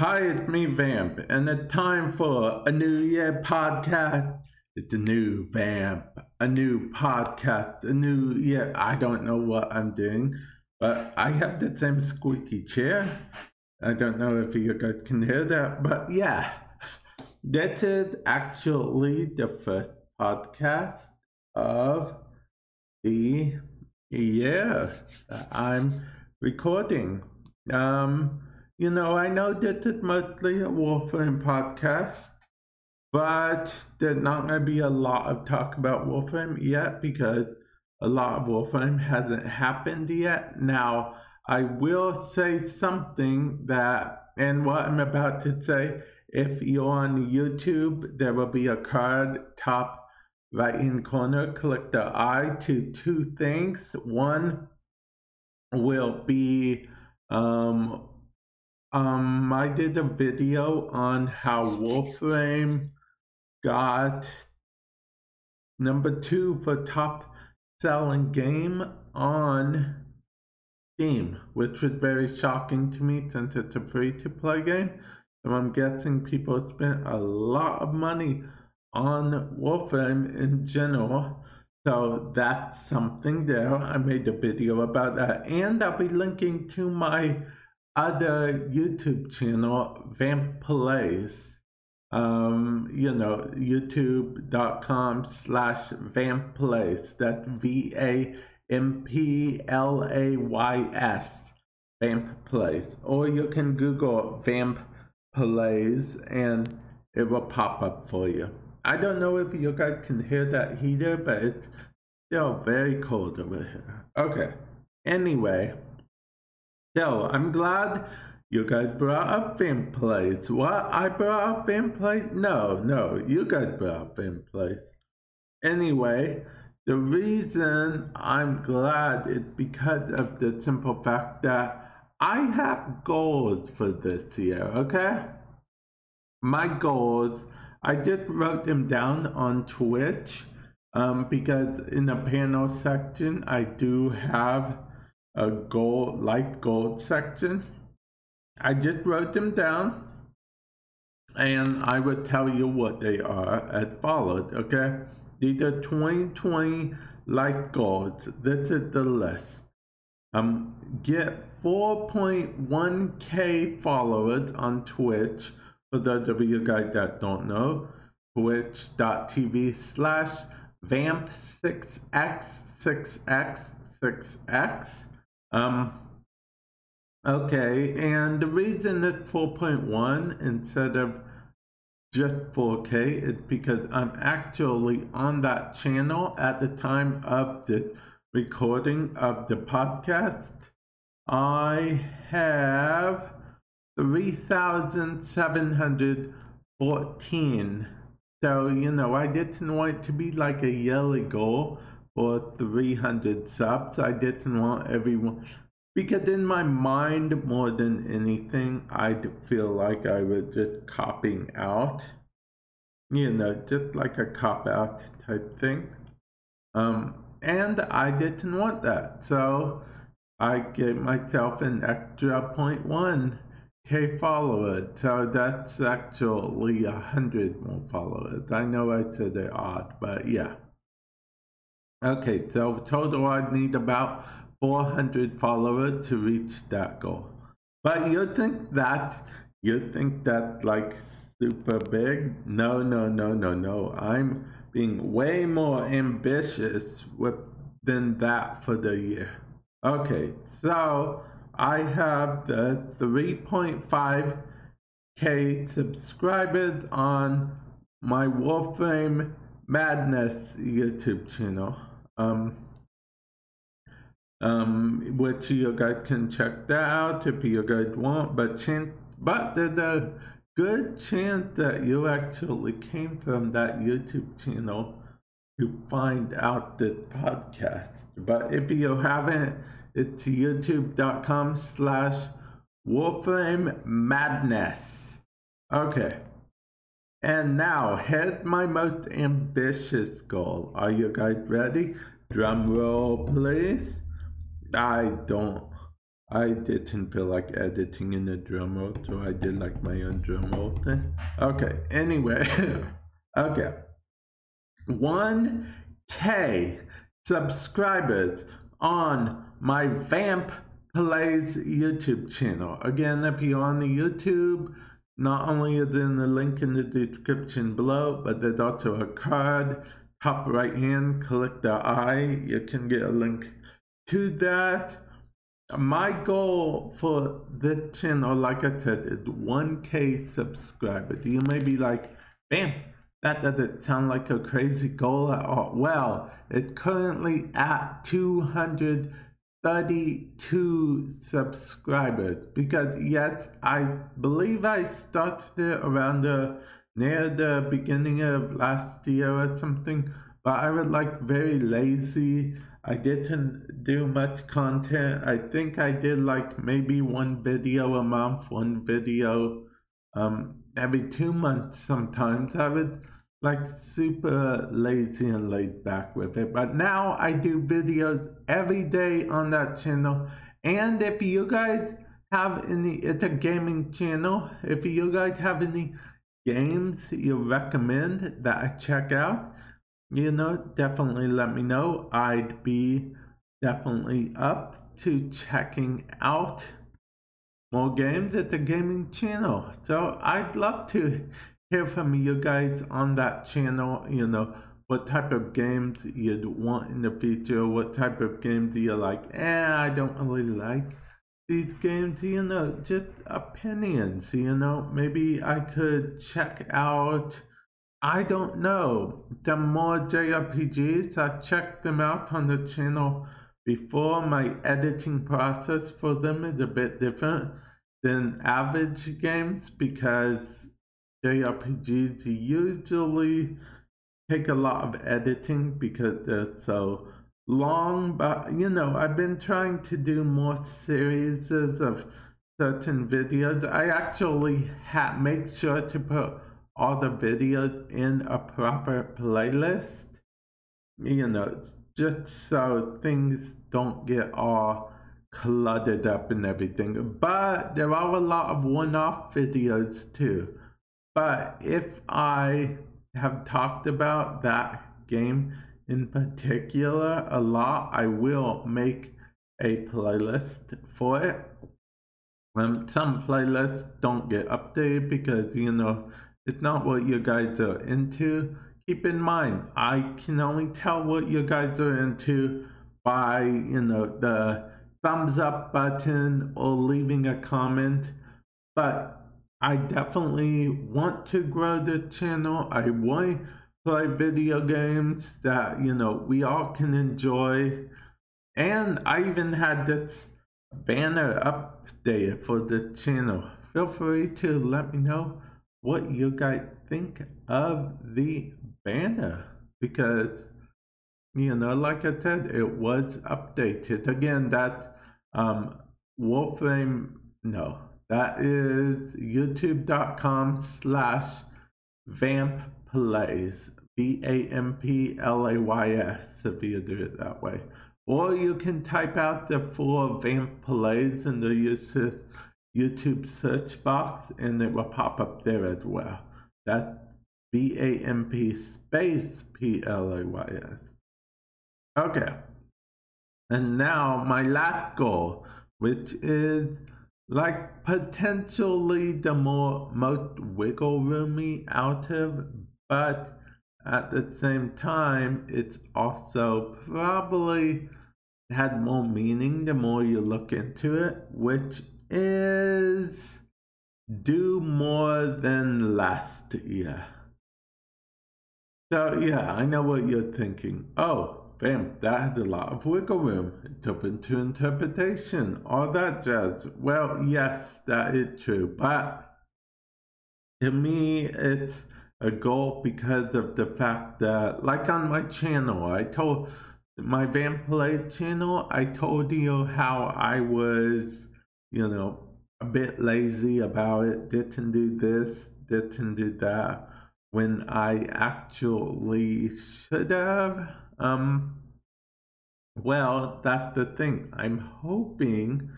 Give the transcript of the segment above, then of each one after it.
Hi, it's me, Vamp, and it's time for a new year podcast. It's a new Vamp, a new podcast, a new year. I don't know what I'm doing, but I have the same squeaky chair. I don't know if you guys can hear that, but yeah, this is actually the first podcast of the year that I'm recording. Um, you know, I know this is mostly a Warframe podcast, but there's not going to be a lot of talk about Warframe yet because a lot of Warframe hasn't happened yet. Now, I will say something that, and what I'm about to say, if you're on YouTube, there will be a card top right in corner. Click the eye to two things. One will be um, um, I did a video on how Warframe got number two for top selling game on Steam, which was very shocking to me since it's a free to play game. So I'm guessing people spent a lot of money on Warframe in general. So that's something there. I made a video about that. And I'll be linking to my other YouTube channel, Vamp Plays. Um, you know, youtube.com slash Vamp Plays. That's V A M P L A Y S. Vamp Plays. Or you can Google Vamp Plays and it will pop up for you. I don't know if you guys can hear that heater, but it's still very cold over here. Okay. Anyway. So I'm glad you guys brought up Vamp Plays. What? I brought up Vamp Plays? No, no, you guys brought up Vamp Plays. Anyway, the reason I'm glad is because of the simple fact that I have goals for this year, okay? My goals, I just wrote them down on Twitch um, because in the panel section, I do have a gold, light gold section. I just wrote them down and I will tell you what they are as follows, okay? These are 2020 light golds. This is the list. Um, get 4.1k followers on Twitch. For those of you guys that don't know, twitch.tv slash vamp6x6x6x. Um, okay, and the reason it's 4.1 instead of just 4K is because I'm actually on that channel at the time of the recording of the podcast. I have 3,714. So, you know, I didn't want it to be like a yearly goal for 300 subs. I didn't want everyone because in my mind, more than anything, I'd feel like I was just copying out. You know, just like a cop out type thing. Um, and I didn't want that. So I gave myself an extra 0.1 K followers. So that's actually a hundred more followers. I know I said it odd, but yeah. Okay, so total I need about 400 followers to reach that goal. But you think that, you think that like super big? No, no, no, no, no. I'm being way more ambitious with than that for the year. Okay, so I have the 3.5k subscribers on my Warframe Madness YouTube channel um, um, which you guys can check that out if you guys want. But chance, but a good chance that you actually came from that YouTube channel to find out this podcast. But if you haven't, it's youtube.com slash Warframe Madness. Okay. And now, here's my most ambitious goal. Are you guys ready? Drum roll, please. I don't. I didn't feel like editing in the drum roll, so I did like my own drum roll thing. Okay, anyway. okay. 1K subscribers on my Vamp Plays YouTube channel. Again, if you're on the YouTube, not only is there the link in the description below, but there's also a card, top right hand, click the eye, you can get a link to that. My goal for this channel, like I said, is 1k subscribers. You may be like, Vamp, that doesn't sound like a crazy goal at all. Well, it's currently at 232 subscribers because yes, I believe I started it around the near the beginning of last year or something, but I was like very lazy. I didn't do much content. I think I did like maybe one video a month, one video um every two months sometimes I would like super lazy and laid back with it. But now I do videos every day on that channel. And if you guys have any, it's a gaming channel. If you guys have any games you recommend that I check out, you know, definitely let me know. I'd be definitely up to checking out more games at the gaming channel. So I'd love to hear from you guys on that channel, you know, what type of games you'd want in the future, what type of games do you're like, eh, I don't really like these games, you know, just opinions, you know, maybe I could check out, I don't know, the more JRPGs, I've checked them out on the channel before. My editing process for them is a bit different than average games because JRPGs usually take a lot of editing because they're so long, but you know, I've been trying to do more series of certain videos. I actually ha- make sure to put all the videos in a proper playlist. You know, just so things don't get all cluttered up and everything. But there are a lot of one off videos too. But if I have talked about that game in particular a lot, I will make a playlist for it. Um, some playlists don't get updated because, you know, it's not what you guys are into. Keep in mind, I can only tell what you guys are into by, you know, the thumbs up button or leaving a comment. But I definitely want to grow the channel. I want to play video games that, you know, we all can enjoy. And I even had this banner updated for the channel. Feel free to let me know what you guys think of the banner because you know like i said it was updated again that um Warframe no that is youtube.com slash vamp plays v-a-m-p-l-a-y-s if you do it that way. Or you can type out the full vamp plays in the youtube search box and it will pop up there as well. That's v-a-m-p space p-l-a-y-s okay. And now my last goal which is like potentially the more most wiggle roomy out of, but at the same time, it's also probably had more meaning the more you look into it, which is do more than last year. So yeah, I know what you're thinking. Oh, Vamp, that has a lot of wiggle room. It's open to interpretation, all that jazz. Well, yes, that is true. But to me, it's a goal because of the fact that, like on my channel, I told my Vampire channel, I told you how I was, you know, a bit lazy about it, didn't do this, didn't do that, when I actually should have. Um, well, that's the thing. I'm hoping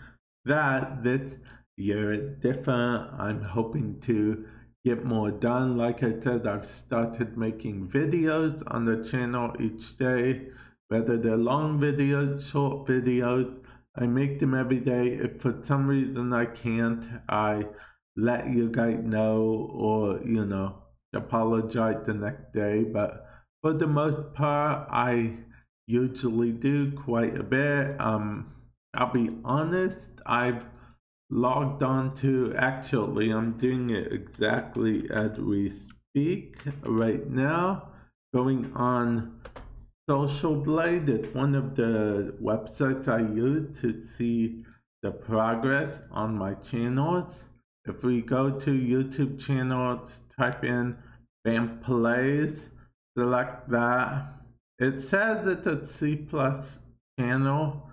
that this year is different. I'm hoping to get more done. Like I said, I've started making videos on the channel each day, whether they're long videos, short videos. I make them every day. If for some reason I can't, I let you guys know or, you know, apologize the next day. But for the most part, I usually do quite a bit. Um, I'll be honest, I've logged on to actually, I'm doing it exactly as we speak right now, going on Social Blade. It's one of the websites I use to see the progress on my channels. If we go to YouTube channels, type in Vamp Plays, select that. It says it's a C plus channel,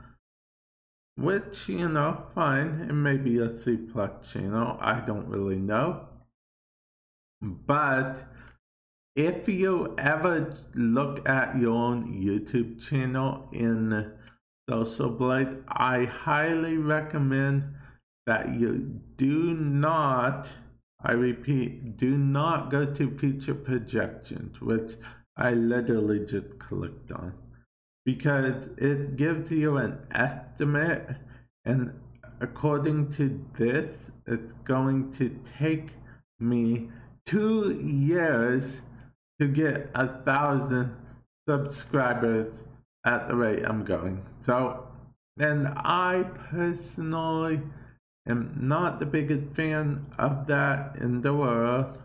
which, you know, fine. It may be a C plus channel. I don't really know. But if you ever look at your own YouTube channel in Social Blade, I highly recommend that you do not, I repeat, do not go to feature projections, which I literally just clicked on because it gives you an estimate and according to this it's going to take me two years to get a thousand subscribers at the rate I'm going. So, and I personally am not the biggest fan of that in the world.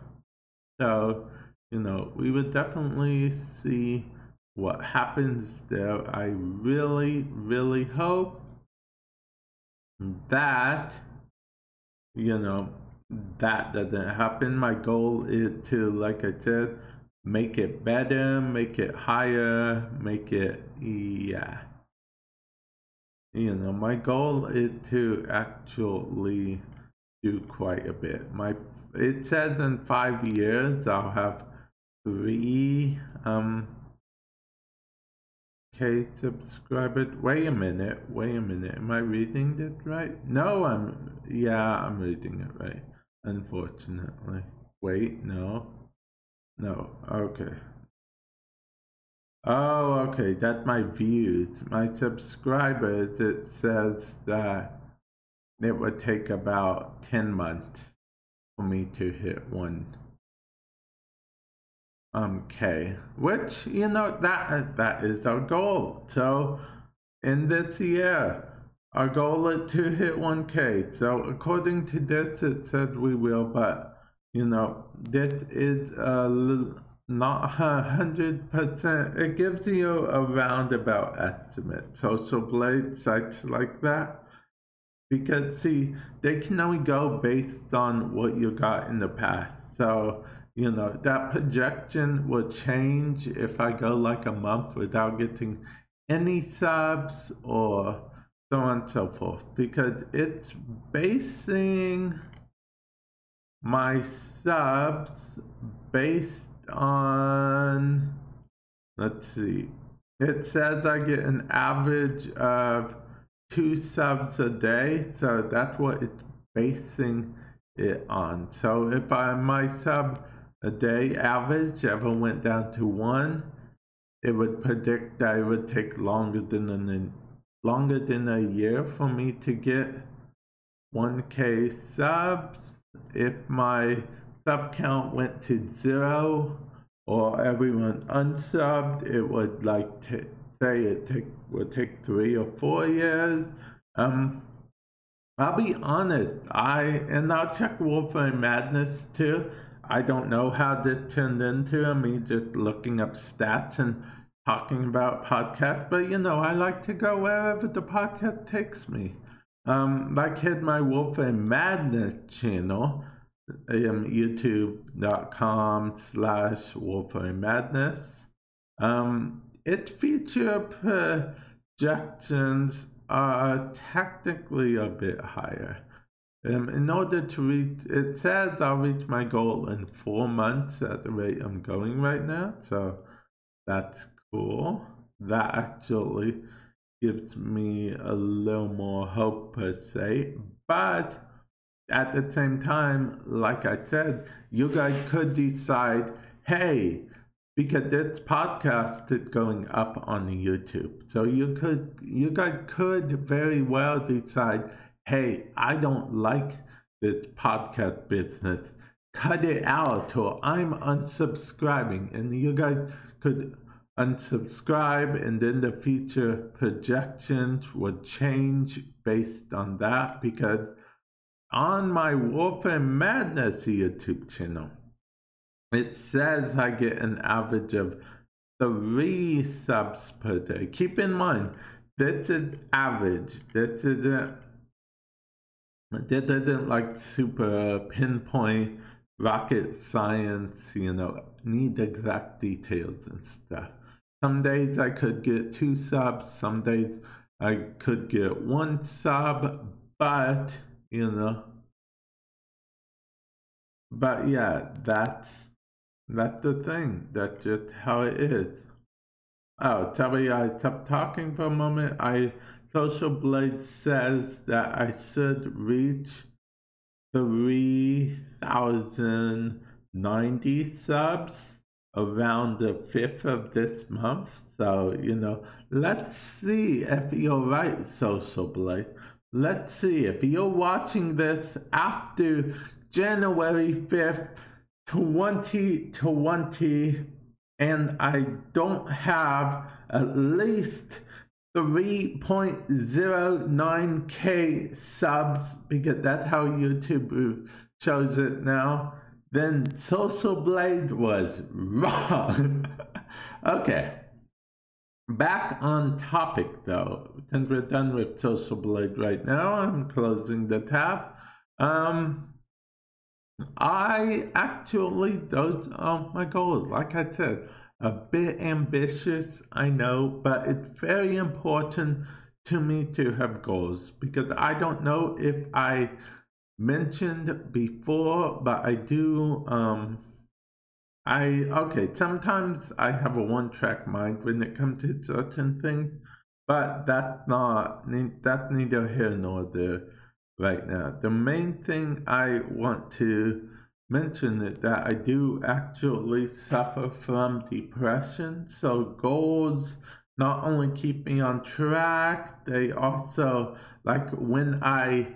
So, you know, we would definitely see what happens there. I really, really hope that, you know, that doesn't happen. My goal is to, like I said, make it better, make it higher, make it, yeah. You know, my goal is to actually do quite a bit. My it says in five years I'll have three um K subscribers. Wait a minute. Wait a minute. Am I reading it right? No, I'm. Yeah, I'm reading it right. Unfortunately. Wait, no. No. Okay. Oh, okay. That's my views. My subscribers, it says that it would take about 10 months for me to hit one um K, which you know that that is our goal. So in this year, our goal is to hit 1K. So according to this, it said we will, but you know this is a little, not a hundred percent. It gives you a roundabout estimate. Social blade sites like that. Because see, they can only go based on what you got in the past. So you know, that projection will change if I go like a month without getting any subs or so on and so forth because it's basing my subs based on let's see it says I get an average of two subs a day so that's what it's basing it on so if I my sub a day average ever went down to one, it would predict that it would take longer than a, longer than a year for me to get 1k subs. If my sub count went to zero or everyone unsubbed, it would like say it take, would take three or four years. Um, I'll be honest, I and I'll check Warframe Madness too. I don't know how this turned into me just looking up stats and talking about podcasts, but you know, I like to go wherever the podcast takes me. Um, like hit my Warframe Madness channel, um, youtube.com slash Warframe Madness. Um, it feature projections are technically a bit higher. Um, in order to reach, it says I'll reach my goal in four months at the rate I'm going right now. So that's cool. That actually gives me a little more hope per se. But at the same time, like I said, you guys could decide, hey, because this podcast is going up on YouTube. So you could you guys could very well decide, hey, I don't like this podcast business. Cut it out or I'm unsubscribing. And you guys could unsubscribe and then the future projections would change based on that because on my Warframe Madness YouTube channel, it says I get an average of three subs per day. Keep in mind, this is average. This isn't this isn't like super uh, pinpoint rocket science, you know, need exact details and stuff. Some days I could get two subs, some days I could get one sub, but you know. But yeah, that's that's the thing. That's just how it is. Oh, tell me I stopped talking for a moment. I Social Blade says that I should reach three thousand ninety subs around the 5th of this month. So, you know, let's see if you're right, Social Blade. Let's see if you're watching this after January 5th, 2020, and I don't have at least 3.09k subs because that's how YouTube shows it now, then Social Blade was wrong. okay. Back on topic though, since we're done with Social Blade right now, I'm closing the tab. Um, I actually don't, oh my god, like I said, a bit ambitious, I know, but it's very important to me to have goals because I don't know if I mentioned before, but I do um I okay, sometimes I have a one track mind when it comes to certain things, but that's not that's neither here nor there right now. The main thing I want to mention is that I do actually suffer from depression. So goals not only keep me on track, they also like when I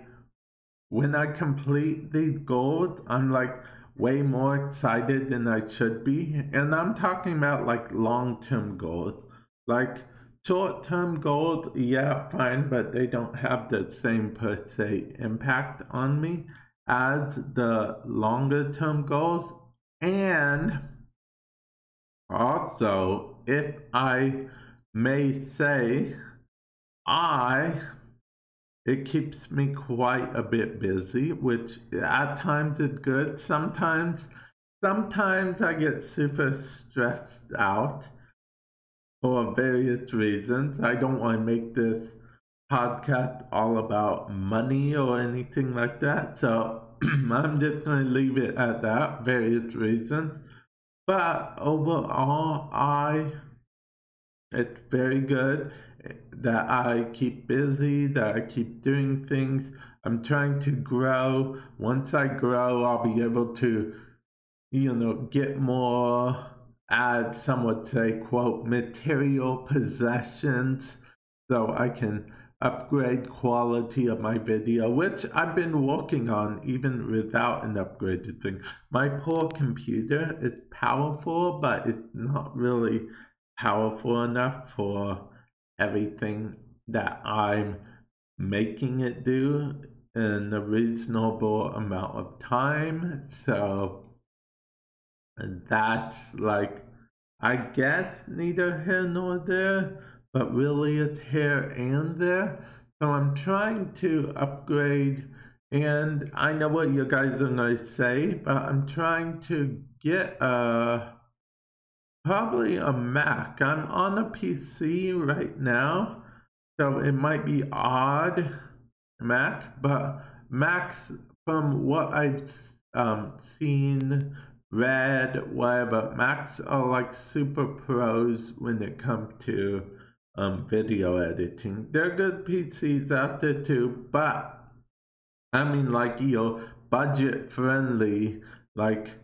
when I complete these goals, I'm like way more excited than I should be. And I'm talking about like long term goals. Like short term goals, yeah, fine, but they don't have the same per se impact on me as the longer term goals. And also, if I may say, I it keeps me quite a bit busy, which at times is good. Sometimes, sometimes I get super stressed out for various reasons. I don't want to make this podcast all about money or anything like that. So I'm just going to leave it at that, various reasons. But overall, I, it's very good that I keep busy, that I keep doing things. I'm trying to grow. Once I grow, I'll be able to, you know, get more, add, some would say, quote, material possessions so I can upgrade quality of my video, which I've been working on even without an upgraded thing. My poor computer is powerful, but it's not really powerful enough for everything that I'm making it do in a reasonable amount of time. So and that's like, I guess, neither here nor there, but really it's here and there. So I'm trying to upgrade, and I know what you guys are going to say, but I'm trying to get a Probably a Mac. I'm on a PC right now, so it might be odd Mac, but Macs, from what I've um, seen, read, whatever, Macs are like super pros when it comes to um, video editing. There are good PCs out there too, but I mean, like, you know, budget friendly, like,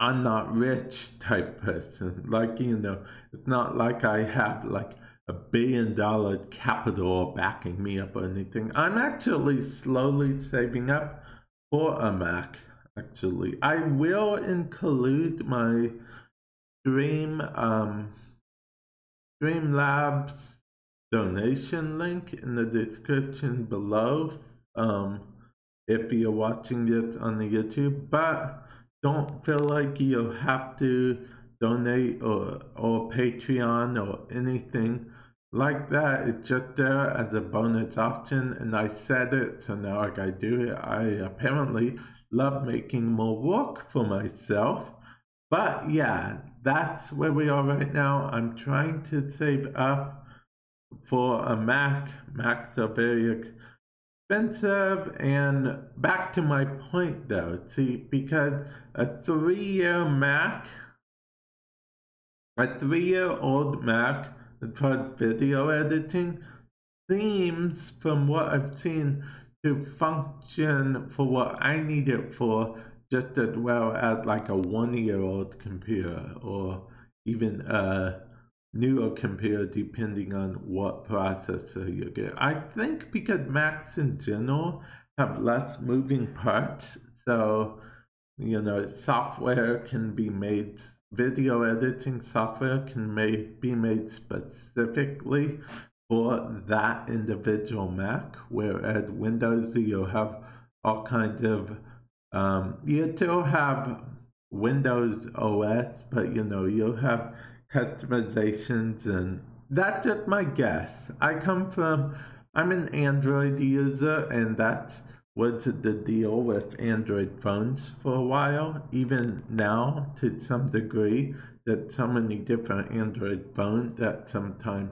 I'm not rich type person. Like, you know, it's not like I have like a billion dollar capital backing me up or anything. I'm actually slowly saving up for a Mac. Actually, I will include my Dream um, Streamlabs donation link in the description below. Um, if you're watching it on the YouTube, but don't feel like you have to donate or or Patreon or anything like that. It's just there as a bonus option, and I said it, so now I gotta do it. I apparently love making more work for myself, but yeah, that's where we are right now. I'm trying to save up for a Mac. Macs are very expensive, and back to my point though, see, because a three-year Mac, a three-year-old Mac for video editing seems, from what I've seen, to function for what I need it for just as well as like a one-year-old computer or even a newer computer depending on what processor you get. I think because Macs in general have less moving parts, so you know software can be made video editing software can make, be made specifically for that individual Mac, whereas Windows you'll have all kinds of um, you still have Windows OS, but you know you'll have customizations, and that's just my guess. I come from I'm an Android user, and that's was the deal with Android phones for a while, even now to some degree, that so many different Android phones that sometimes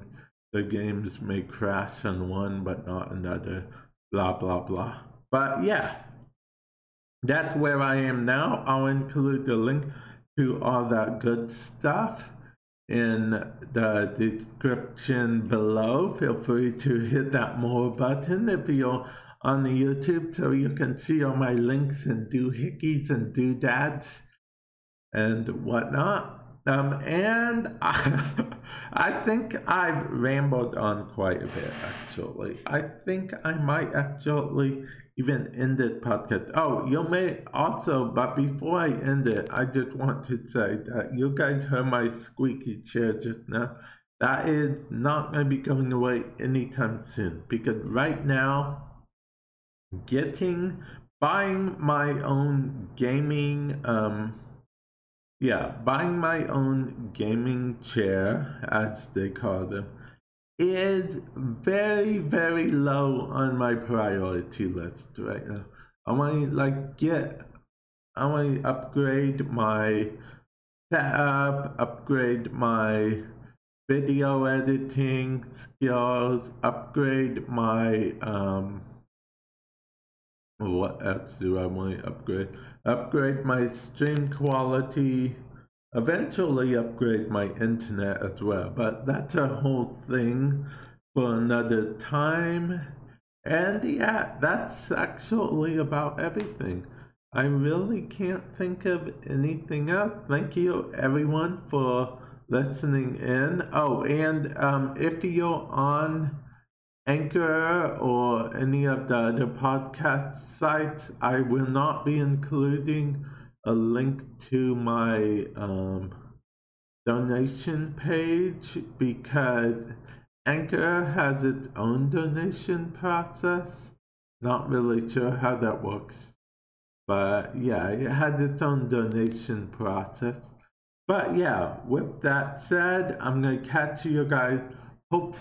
the games may crash on one but not another, blah blah blah. But yeah, that's where I am now. I'll include the link to all that good stuff in the description below. Feel free to hit that more button if you're on the YouTube so you can see all my links and doohickeys and doodads and whatnot. Um, and I, I think I've rambled on quite a bit, actually. I think I might actually even end the podcast. Oh, you may also, but before I end it, I just want to say that you guys heard my squeaky chair just now. That is not going to be going away anytime soon because right now, getting buying my own gaming um yeah buying my own gaming chair as they call them is very very low on my priority list right now i want to like get i want to upgrade my setup upgrade my video editing skills upgrade my um what else do I want to upgrade? Upgrade my stream quality, eventually upgrade my internet as well, but that's a whole thing for another time. And yeah, that's actually about everything. I really can't think of anything else. Thank you everyone for listening in. Oh, and um, if you're on Anchor or any of the other podcast sites, I will not be including a link to my um, donation page because Anchor has its own donation process. Not really sure how that works. But yeah, it has its own donation process. But yeah, with that said, I'm going to catch you guys hope,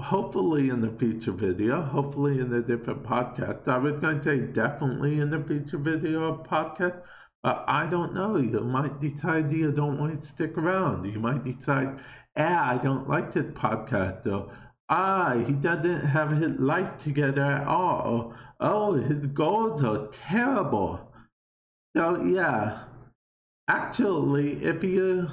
hopefully in the future video, hopefully in a different podcast. I was going to say definitely in the future video podcast, but I don't know. You might decide you don't want to stick around. You might decide, ah, I don't like this podcast, or ah, he doesn't have his life together at all, oh, his goals are terrible. So yeah, actually, if you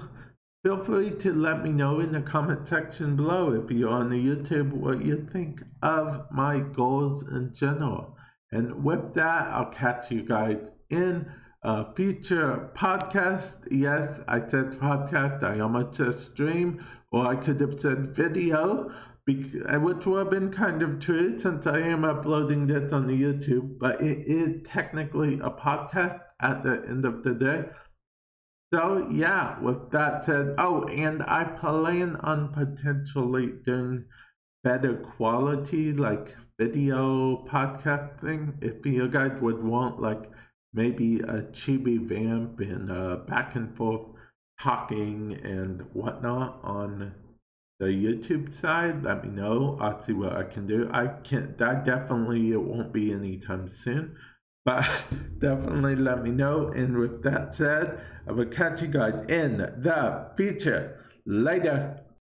feel free to let me know in the comment section below if you're on the YouTube what you think of my goals in general. And with that, I'll catch you guys in Uh, a future podcast. Yes, I said podcast. I almost said stream, or I could have said video, uh, which would have been kind of true since I am uploading this on YouTube. But it is technically a podcast at the end of the day. So yeah, with that said, oh, and I plan on potentially doing better quality, like video podcasting. If you guys would want like maybe a chibi vamp and uh, back and forth talking and whatnot on the YouTube side, let me know. I'll see what I can do. I can't. That definitely it won't be anytime soon. But definitely let me know. And with that said, I will catch you guys in the future. Later.